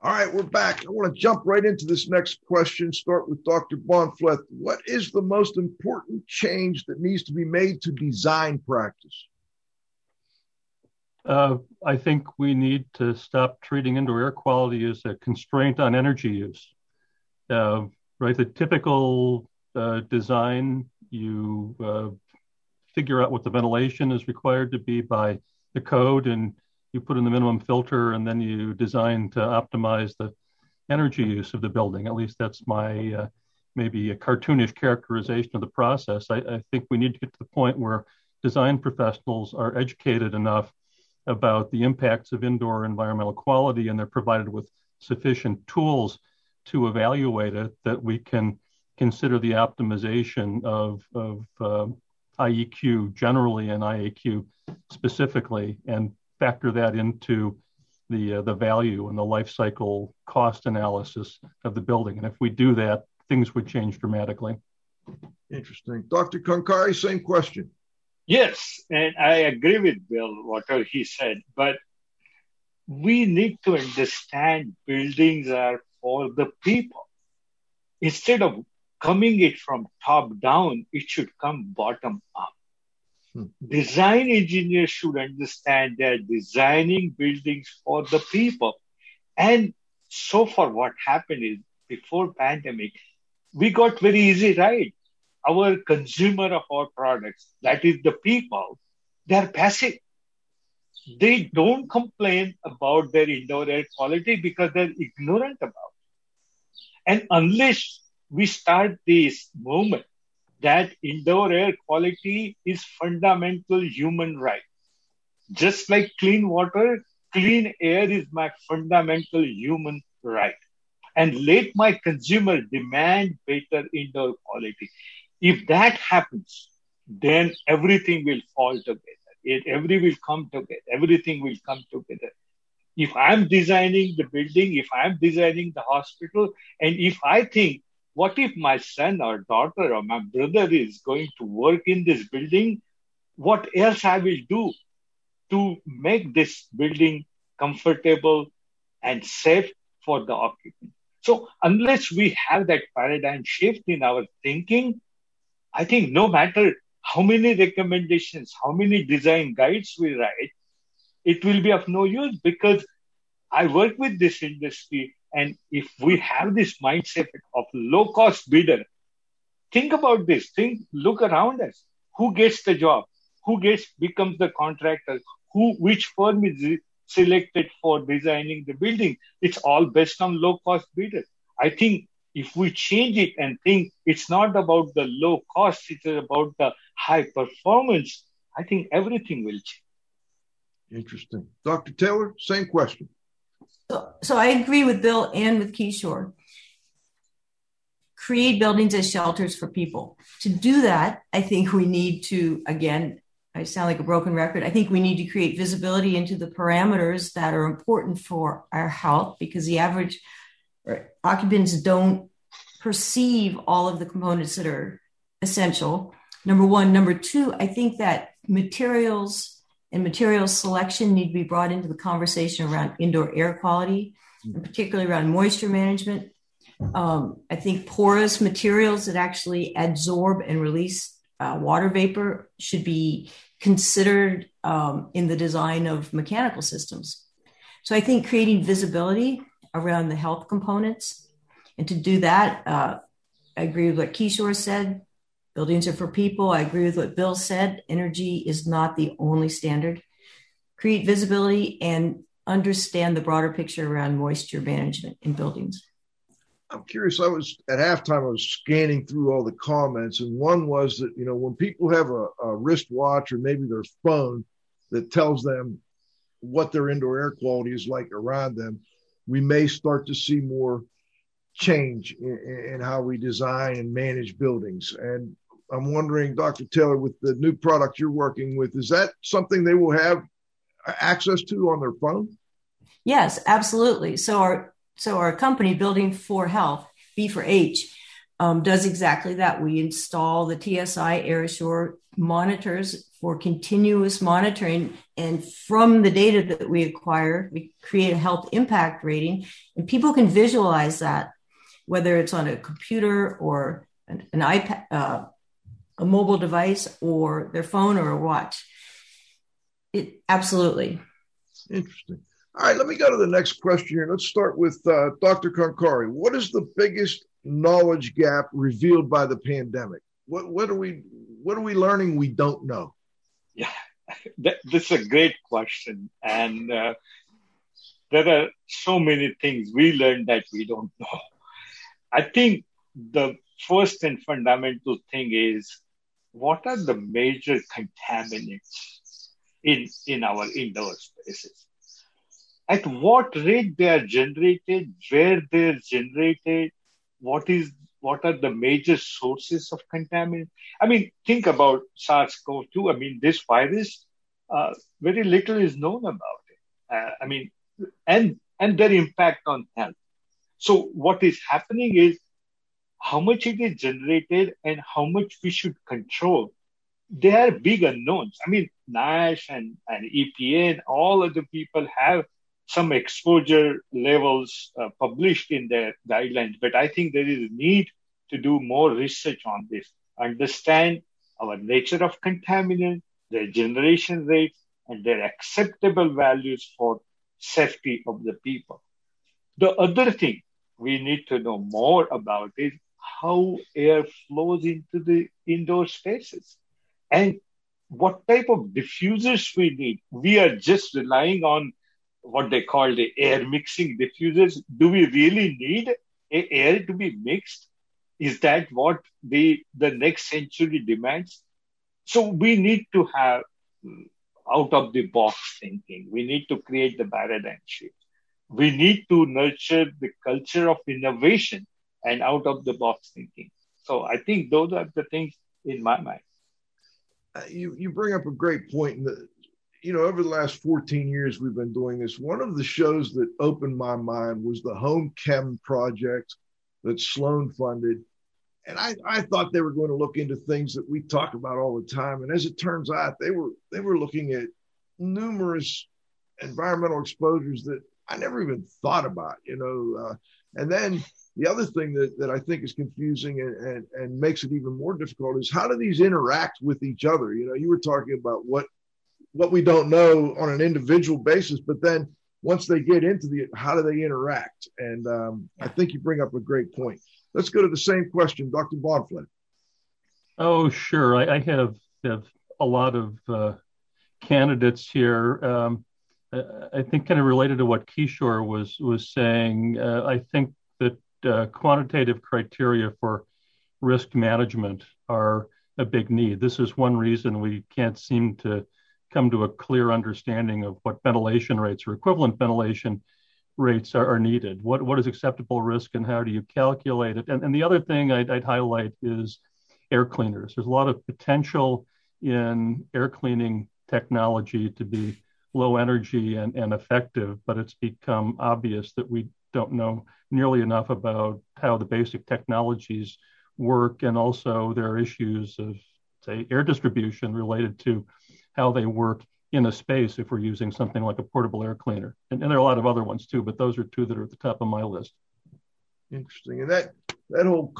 S2: All right, we're back. I want to jump right into this next question. Start with Dr. Bahnfleth. What is the most important change that needs to be made to design practice?
S6: Uh, I think we need to stop treating indoor air quality as a constraint on energy use. Uh, right, the typical uh, design, you uh, figure out what the ventilation is required to be by the code, and you put in the minimum filter, and then you design to optimize the energy use of the building. At least that's my uh, maybe a cartoonish characterization of the process. I, I think we need to get to the point where design professionals are educated enough about the impacts of indoor environmental quality and they're provided with sufficient tools to evaluate it that we can consider the optimization of, of uh, IEQ generally and IAQ specifically and factor that into the uh, the value and the life cycle cost analysis of the building. And if we do that, things would change dramatically.
S2: Interesting. Dr. Khankari, same question.
S5: Yes, and I agree with Bill, whatever he said, but we need to understand buildings are for the people. Instead of coming it from top down, it should come bottom up. Hmm. Design engineers should understand they're designing buildings for the people. And so far, what happened is before pandemic, we got very easy right our consumer of our products, that is the people, they're passive. They don't complain about their indoor air quality because they're ignorant about it. And unless we start this movement that indoor air quality is fundamental human right, just like clean water, clean air is my fundamental human right. And let my consumer demand better indoor quality. If that happens, then everything will fall together. It, every will come together. Everything will come together. If I'm designing the building, if I'm designing the hospital, and if I think, what if my son or daughter or my brother is going to work in this building? What else I will do to make this building comfortable and safe for the occupant? So unless we have that paradigm shift in our thinking, I think no matter how many recommendations, how many design guides we write, it will be of no use because I work with this industry. And if we have this mindset of low cost bidder, think about this. Think, look around us. Who gets the job? Who gets becomes the contractor? Who, which firm is selected for designing the building? It's all based on low cost bidder. I think if we change it and think it's not about the low cost, it's about the high performance, I think everything will change.
S2: Interesting. Dr. Taylor, same question.
S7: So, so I agree with Bill and with Kishore. Create buildings as shelters for people. To do that, I think we need to, again, I sound like a broken record. I think we need to create visibility into the parameters that are important for our health because the average occupants don't perceive all of the components that are essential. Number one. Number two, I think that materials and material selection need to be brought into the conversation around indoor air quality, and particularly around moisture management. Um, I think porous materials that actually absorb and release uh, water vapor should be considered um, in the design of mechanical systems. So I think creating visibility around the health components. And to do that, uh, I agree with what Kishore said. Buildings are for people. I agree with what Bill said. Energy is not the only standard. Create visibility and understand the broader picture around moisture management in buildings.
S2: I'm curious. I was at halftime. I was scanning through all the comments, and one was that you know when people have a, a wristwatch or maybe their phone that tells them what their indoor air quality is like around them, we may start to see more change in, in, how we design and manage buildings. And I'm wondering, Dr. Taylor, with the new product you're working with, is that something they will have access to on their phone?
S7: Yes, absolutely. So our so our company, Building for Health, B for H, um, does exactly that. We install the TSI AirAssure monitors for continuous monitoring. And from the data that we acquire, we create a health impact rating, and people can visualize that, whether it's on a computer or an, an iPad, uh, a mobile device, or their phone or a watch. It absolutely.
S2: Interesting. All right, let me go to the next question here. Let's start with uh, Dr. Khankari. What is the biggest knowledge gap revealed by the pandemic? What what are we what are we learning we don't know?
S5: Yeah, that, this is a great question, and uh, there are so many things we learned that we don't know. I think the first and fundamental thing is what are the major contaminants in in our indoor spaces? At what rate they are generated, where they're generated, what is what are the major sources of contaminants? I mean, think about SARS-CoV-2. I mean, this virus, uh, very little is known about it. Uh, I mean, and and their impact on health. So what is happening is how much it is generated and how much we should control. They are big unknowns. I mean, NIOSH and, and EPA and all other people have some exposure levels uh, published in their guidelines, but I think there is a need to do more research on this, understand our nature of contaminant, their generation rates, and their acceptable values for safety of the people. The other thing we need to know more about is how air flows into the indoor spaces and what type of diffusers we need. We are just relying on what they call the air mixing diffusers. Do we really need air to be mixed? Is that what the, the next century demands? So we need to have out of the box thinking. We need to create the paradigm shift. We need to nurture the culture of innovation and out of the box thinking. So I think those are the things in my mind.
S2: Uh, you, you bring up a great point. The, you know, over the last 14 years we've been doing this. One of the shows that opened my mind was the Home Chem project that Sloan funded. And I, I thought they were going to look into things that we talk about all the time. And as it turns out, they were they were looking at numerous environmental exposures that I never even thought about, you know. Uh, and then the other thing that, that I think is confusing and, and, and makes it even more difficult is how do these interact with each other? You know, you were talking about what what we don't know on an individual basis, but then once they get into the how do they interact? And um, I think you bring up a great point. Let's go to the same question, Dr. Bahnfleth.
S6: Oh, sure. I, I have, have a lot of uh, candidates here. Um, I think kind of related to what Kishore was was saying. Uh, I think uh, quantitative criteria for risk management are a big need. This is one reason we can't seem to come to a clear understanding of what ventilation rates or equivalent ventilation rates are, are needed. What, what is acceptable risk and how do you calculate it? And, and the other thing I'd, I'd highlight is air cleaners. There's a lot of potential in air cleaning technology to be low energy and, and effective, but it's become obvious that we don't know nearly enough about how the basic technologies work. And also, there are issues of, say, air distribution related to how they work in a space if we're using something like a portable air cleaner. And, and, there are a lot of other ones too, but those are two that are at the top of my list.
S2: Interesting. And that that whole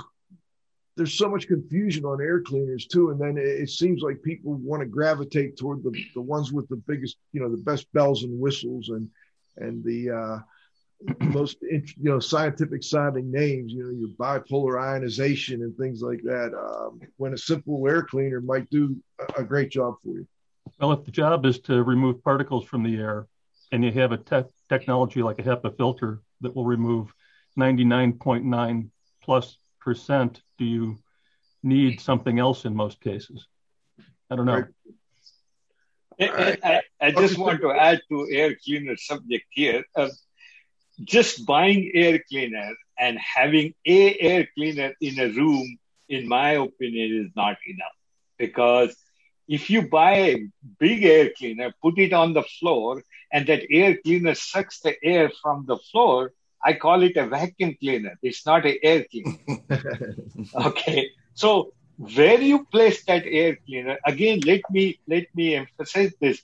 S2: there's so much confusion on air cleaners too, and then it, seems like people want to gravitate toward the the ones with the biggest, you know, the best bells and whistles and and the uh, most you know scientific sounding names you know your bipolar ionization and things like that um, when a simple air cleaner might do a great job for you
S6: well, if the job is to remove particles from the air and you have a te- technology like a HEPA filter that will remove 99.9 plus percent, do you need something else in most cases? I don't know.
S5: Right. I, I, just want to add to air cleaner subject here. Uh, just buying air cleaner and having a air cleaner in a room, in my opinion, is not enough because if you buy a big air cleaner, put it on the floor, and that air cleaner sucks the air from the floor, I call it a vacuum cleaner. It's not an air cleaner. okay. So where you place that air cleaner, again, let me let me emphasize this.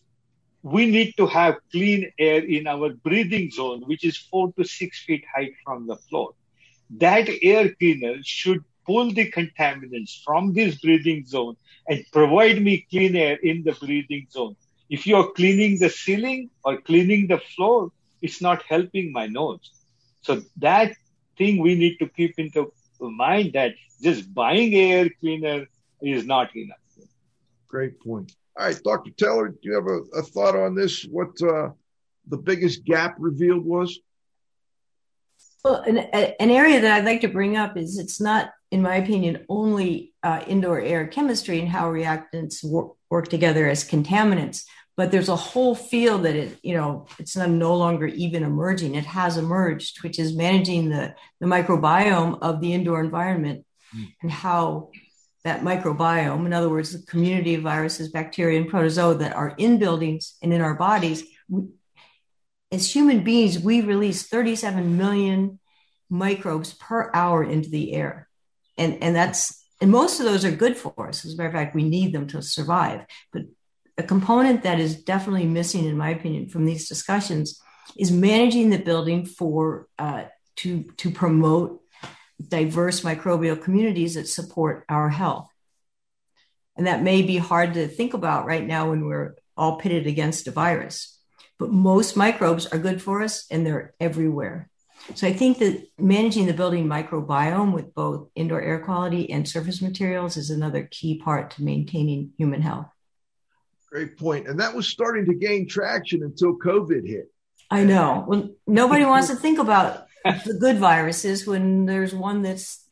S5: We need to have clean air in our breathing zone, which is four to six feet height from the floor. That air cleaner should pull the contaminants from this breathing zone and provide me clean air in the breathing zone. If you're cleaning the ceiling or cleaning the floor, it's not helping my nose. So that thing we need to keep into mind that just buying air cleaner is not enough.
S2: Great point. All right, Dr. Taylor, do you have a, a thought on this? What uh, the biggest gap revealed was?
S7: Well, an, an, area that I'd like to bring up is it's not, in my opinion, only uh, indoor air chemistry and how reactants work, work together as contaminants, but there's a whole field that it you know it's not, no longer even emerging it has emerged which is managing the the microbiome of the indoor environment mm. and how that microbiome in other words the community of viruses bacteria and protozoa that are in buildings and in our bodies as human beings we release 37 million microbes per hour into the air. And and that's and most of those are good for us. As a matter of fact we need them to survive. But a component that is definitely missing, in my opinion, from these discussions is managing the building for uh, to to promote diverse microbial communities that support our health. And that may be hard to think about right now when we're all pitted against a virus. But most microbes are good for us and they're everywhere. So I think that managing the building microbiome with both indoor air quality and surface materials is another key part to maintaining human health.
S2: Great point. And that was starting to gain traction until COVID hit.
S7: I know. Well, nobody wants to think about the good viruses when there's one that's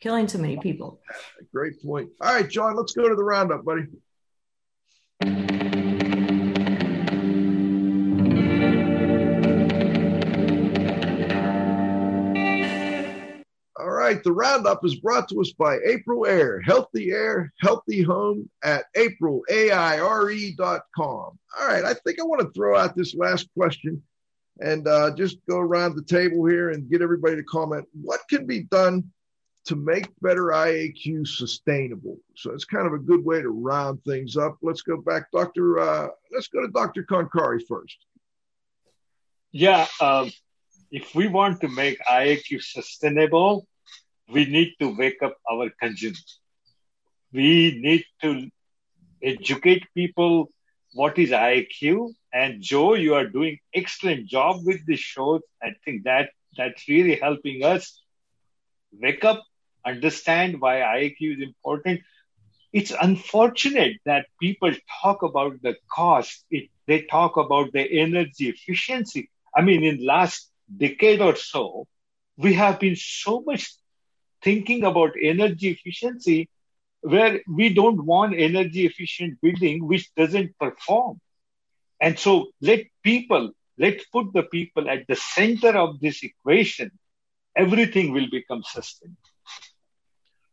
S7: killing so many people.
S2: Great point. All right, John, let's go to the roundup, buddy. All right, the roundup is brought to us by AprilAire, Healthy Air, Healthy Home at April, A-I-R-E.com. All right, I think I want to throw out this last question and uh, just go around the table here and get everybody to comment. What can be done to make better IAQ sustainable? So it's kind of a good way to round things up. Let's go back, Doctor. Uh, let's go to Dr. Khankari first.
S5: Yeah, um, if we want to make IAQ sustainable, we need to wake up our consumers. We need to educate people what is IAQ. And Joe, you are doing excellent job with this show. I think that that's really helping us wake up, understand why IAQ is important. It's unfortunate that people talk about the cost. It, they talk about the energy efficiency. I mean, in last decade or so, we have been so much thinking about energy efficiency where we don't want energy efficient building which doesn't perform. And so let people, let's put the people at the center of this equation. Everything will become sustainable.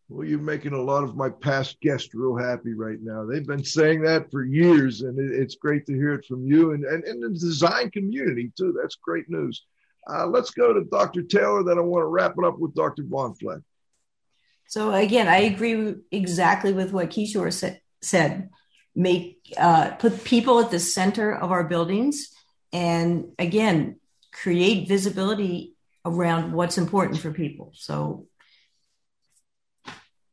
S2: Well, you're making a lot of my past guests real happy right now. They've been saying that for years, and it's great to hear it from you and, and, and the design community, too. That's great news. Uh, let's go to Dr. Taylor. Then I want to wrap it up with Dr. Bahnfleth.
S7: So again, I agree exactly with what Kishore sa- said. Make uh, put people at the center of our buildings, and again, create visibility around what's important for people. So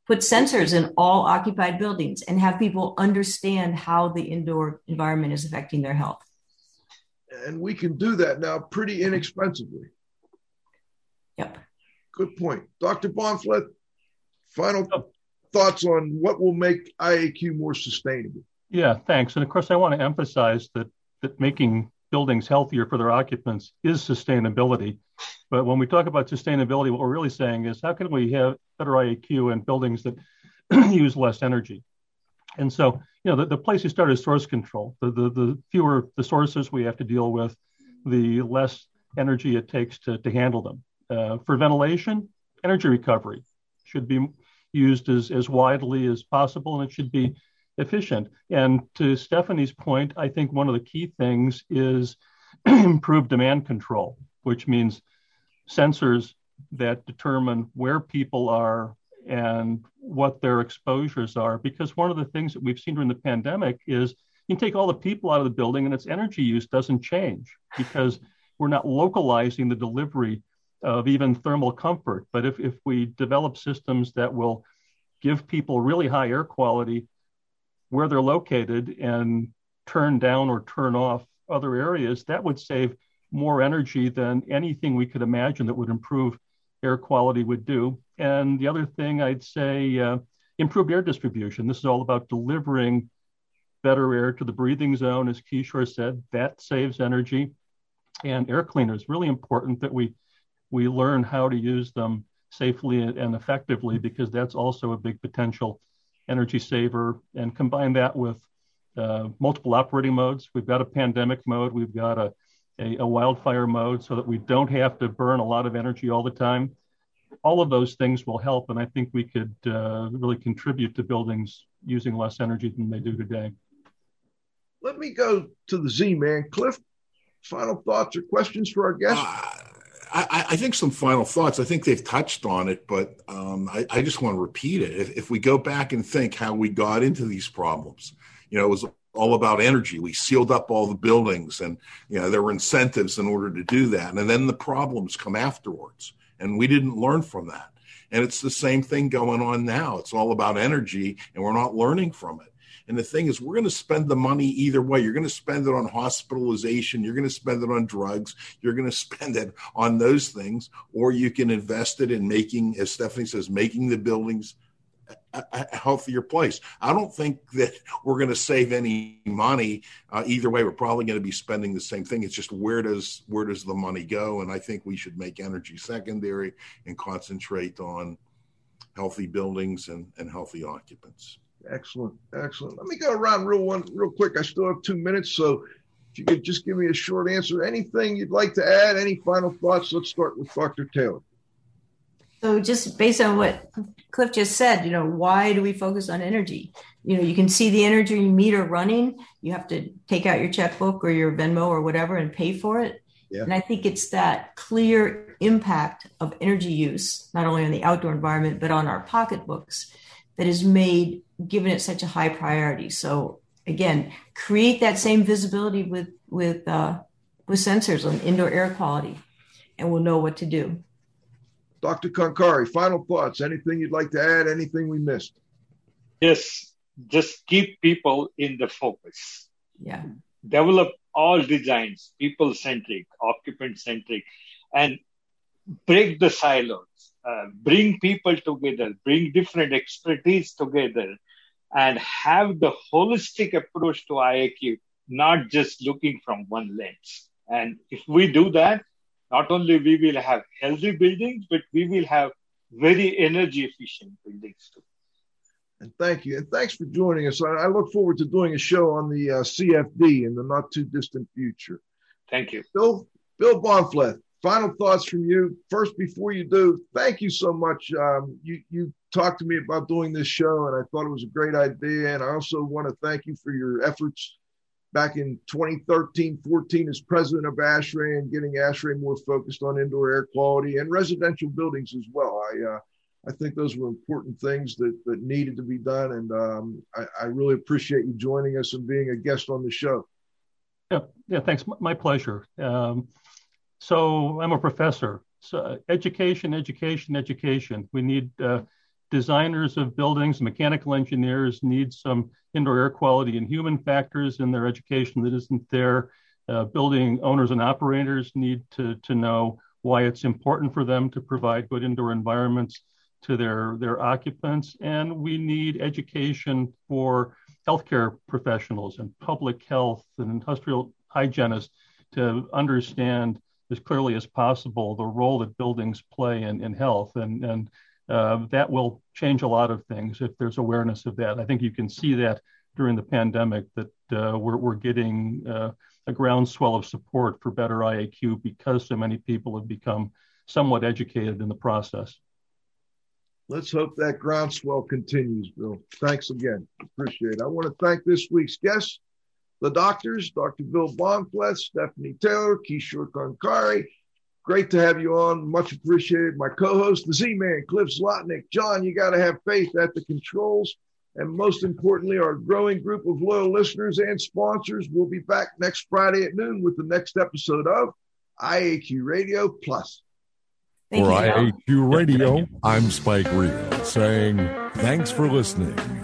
S7: put sensors in all occupied buildings and have people understand how the indoor environment is affecting their health.
S2: And we can do that now pretty inexpensively.
S7: Yep.
S2: Good point. Dr. Bahnfleth, final oh. thoughts on what will make IAQ more sustainable?
S6: Yeah, thanks. And of course, I want to emphasize that that making buildings healthier for their occupants is sustainability. But when we talk about sustainability, what we're really saying is how can we have better IAQ in buildings that use less energy? And so, you know, the, the place you start is source control. The, the, the fewer the sources we have to deal with, the less energy it takes to, to handle them. Uh, for ventilation, energy recovery should be used as, as widely as possible and it should be efficient. And to Stephanie's point, I think one of the key things is improved demand control, which means sensors that determine where people are and what their exposures are. Because one of the things that we've seen during the pandemic is you can take all the people out of the building and its energy use doesn't change because we're not localizing the delivery of even thermal comfort. But if, if we develop systems that will give people really high air quality where they're located and turn down or turn off other areas, that would save more energy than anything we could imagine that would improve air quality would do. And the other thing I'd say, uh, improved air distribution. This is all about delivering better air to the breathing zone, as Kishore said. That saves energy. And air cleaners really important that we we learn how to use them safely and effectively because that's also a big potential energy saver. And combine that with uh, multiple operating modes. We've got a pandemic mode. We've got a, a, a wildfire mode so that we don't have to burn a lot of energy all the time all of those things will help, and I think we could uh, really contribute to buildings using less energy than they do today.
S2: Let me go to the Z man, Cliff. Final thoughts or questions for our guests? Uh,
S4: I, I, think some final thoughts. I think they've touched on it, but um, I, I, just want to repeat it. If, if we go back and think how we got into these problems, you know, it was all about energy. We sealed up all the buildings, and you know there were incentives in order to do that, and then the problems come afterwards. And we didn't learn from that. And it's the same thing going on now. It's all about energy, and we're not learning from it. And the thing is, we're going to spend the money either way. You're going to spend it on hospitalization. You're going to spend it on drugs. You're going to spend it on those things, or you can invest it in making, as Stephanie says, making the buildings a, healthier place. I don't think that we're going to save any money uh, either way. We're probably going to be spending the same thing. It's just where does where does the money go? And I think we should make energy secondary and concentrate on healthy buildings and, and healthy occupants.
S2: Excellent, excellent. Let me go around real one real quick. I still have two minutes, so if you could just give me a short answer. Anything you'd like to add? Any final thoughts? Let's start with Dr. Taylor.
S7: So just based on what Cliff just said, you know, why do we focus on energy? You know, you can see the energy meter running. You have to take out your checkbook or your Venmo or whatever and pay for it. Yeah. And I think it's that clear impact of energy use, not only on the outdoor environment, but on our pocketbooks that has made given it such a high priority. So again, create that same visibility with with uh, with sensors on indoor air quality, and we'll know what to do.
S2: Dr. Khankari, final thoughts. Anything you'd like to add? Anything we missed?
S5: Yes, just keep people in the focus.
S7: Yeah.
S5: Develop all designs, people centric, occupant centric, and break the silos. Uh, bring people together, bring different expertise together, and have the holistic approach to IAQ, not just looking from one lens. And if we do that, not only we will have healthy buildings, but we will have very energy efficient buildings too.
S2: And thank you. And thanks for joining us. I, look forward to doing a show on the uh, CFD in the not too distant future.
S5: Thank you.
S2: Bill, Bill Bahnfleth, final thoughts from you. First, before you do, thank you so much. Um, you, you talked to me about doing this show, and I thought it was a great idea. And I also want to thank you for your efforts back in 2013 14 as president of ASHRAE and getting ASHRAE more focused on indoor air quality and residential buildings as well. I, uh, I think those were important things that, that needed to be done. And um, I, I, really appreciate you joining us and being a guest on the show.
S6: Yeah, yeah thanks. My pleasure. Um, so I'm a professor. So education, education, education. We need uh, designers of buildings, mechanical engineers need some indoor air quality and human factors in their education that isn't there. Uh, building owners and operators need to, to know why it's important for them to provide good indoor environments to their, their occupants. And we need education for healthcare professionals and public health and industrial hygienists to understand as clearly as possible the role that buildings play in, health. And, uh, that will change a lot of things if there's awareness of that. I think you can see that during the pandemic that uh, we're, getting uh, a groundswell of support for better IAQ because so many people have become somewhat educated in the process.
S2: Let's hope that groundswell continues, Bill. Thanks again. Appreciate it. I want to thank this week's guests, the doctors, Dr. Bill Bahnfleth, Stephanie Taylor, Kishore Khankari, Great to have you on. Much appreciated. My co-host, the Z-Man, Cliff Zlotnik. John, you got to have faith at the controls. And most importantly, our growing group of loyal listeners and sponsors will be back next Friday at noon with the next episode of IAQ Radio Plus.
S1: For IAQ Radio, I'm Spike Reed saying thanks for listening.